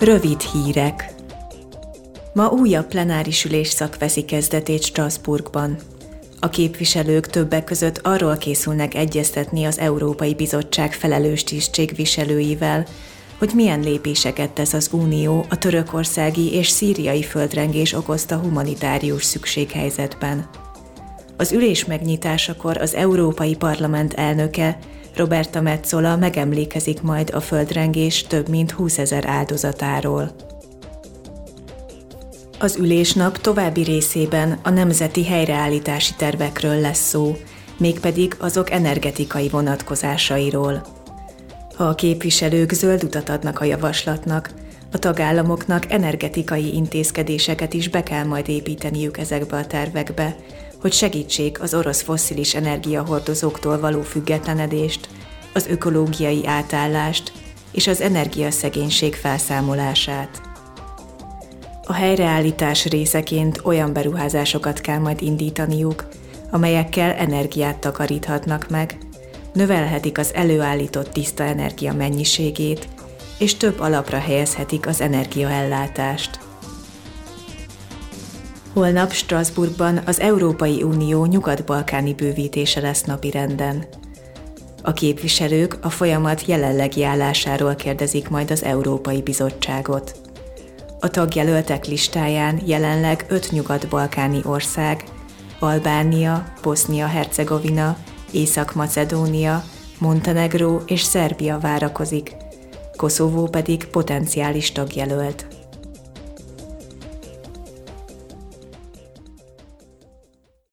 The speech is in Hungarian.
Rövid hírek. Ma újabb plenáris ülésszak veszi kezdetét Strasbourgban. A képviselők többek között arról készülnek egyeztetni az Európai Bizottság felelős tisztségviselőivel, hogy milyen lépéseket tesz az Unió a törökországi és szíriai földrengés okozta humanitárius szükséghelyzetben. Az ülés megnyitásakor az Európai Parlament elnöke Roberta Metzola megemlékezik majd a földrengés több mint 20 ezer áldozatáról. Az ülésnap további részében a nemzeti helyreállítási tervekről lesz szó, mégpedig azok energetikai vonatkozásairól. Ha a képviselők zöld utat adnak a javaslatnak, a tagállamoknak energetikai intézkedéseket is be kell majd építeniük ezekbe a tervekbe, hogy segítsék az orosz fosszilis energiahordozóktól való függetlenedést, az ökológiai átállást és az energiaszegénység felszámolását. A helyreállítás részeként olyan beruházásokat kell majd indítaniuk, amelyekkel energiát takaríthatnak meg, növelhetik az előállított tiszta energia mennyiségét, és több alapra helyezhetik az energiaellátást. Holnap Strasbourgban az Európai Unió nyugat-balkáni bővítése lesz napirenden. A képviselők a folyamat jelenlegi állásáról kérdezik majd az Európai Bizottságot. A tagjelöltek listáján jelenleg öt nyugat-balkáni ország, Albánia, Bosznia-Hercegovina, Észak-Macedónia, Montenegró és Szerbia várakozik, Koszovó pedig potenciális tagjelölt.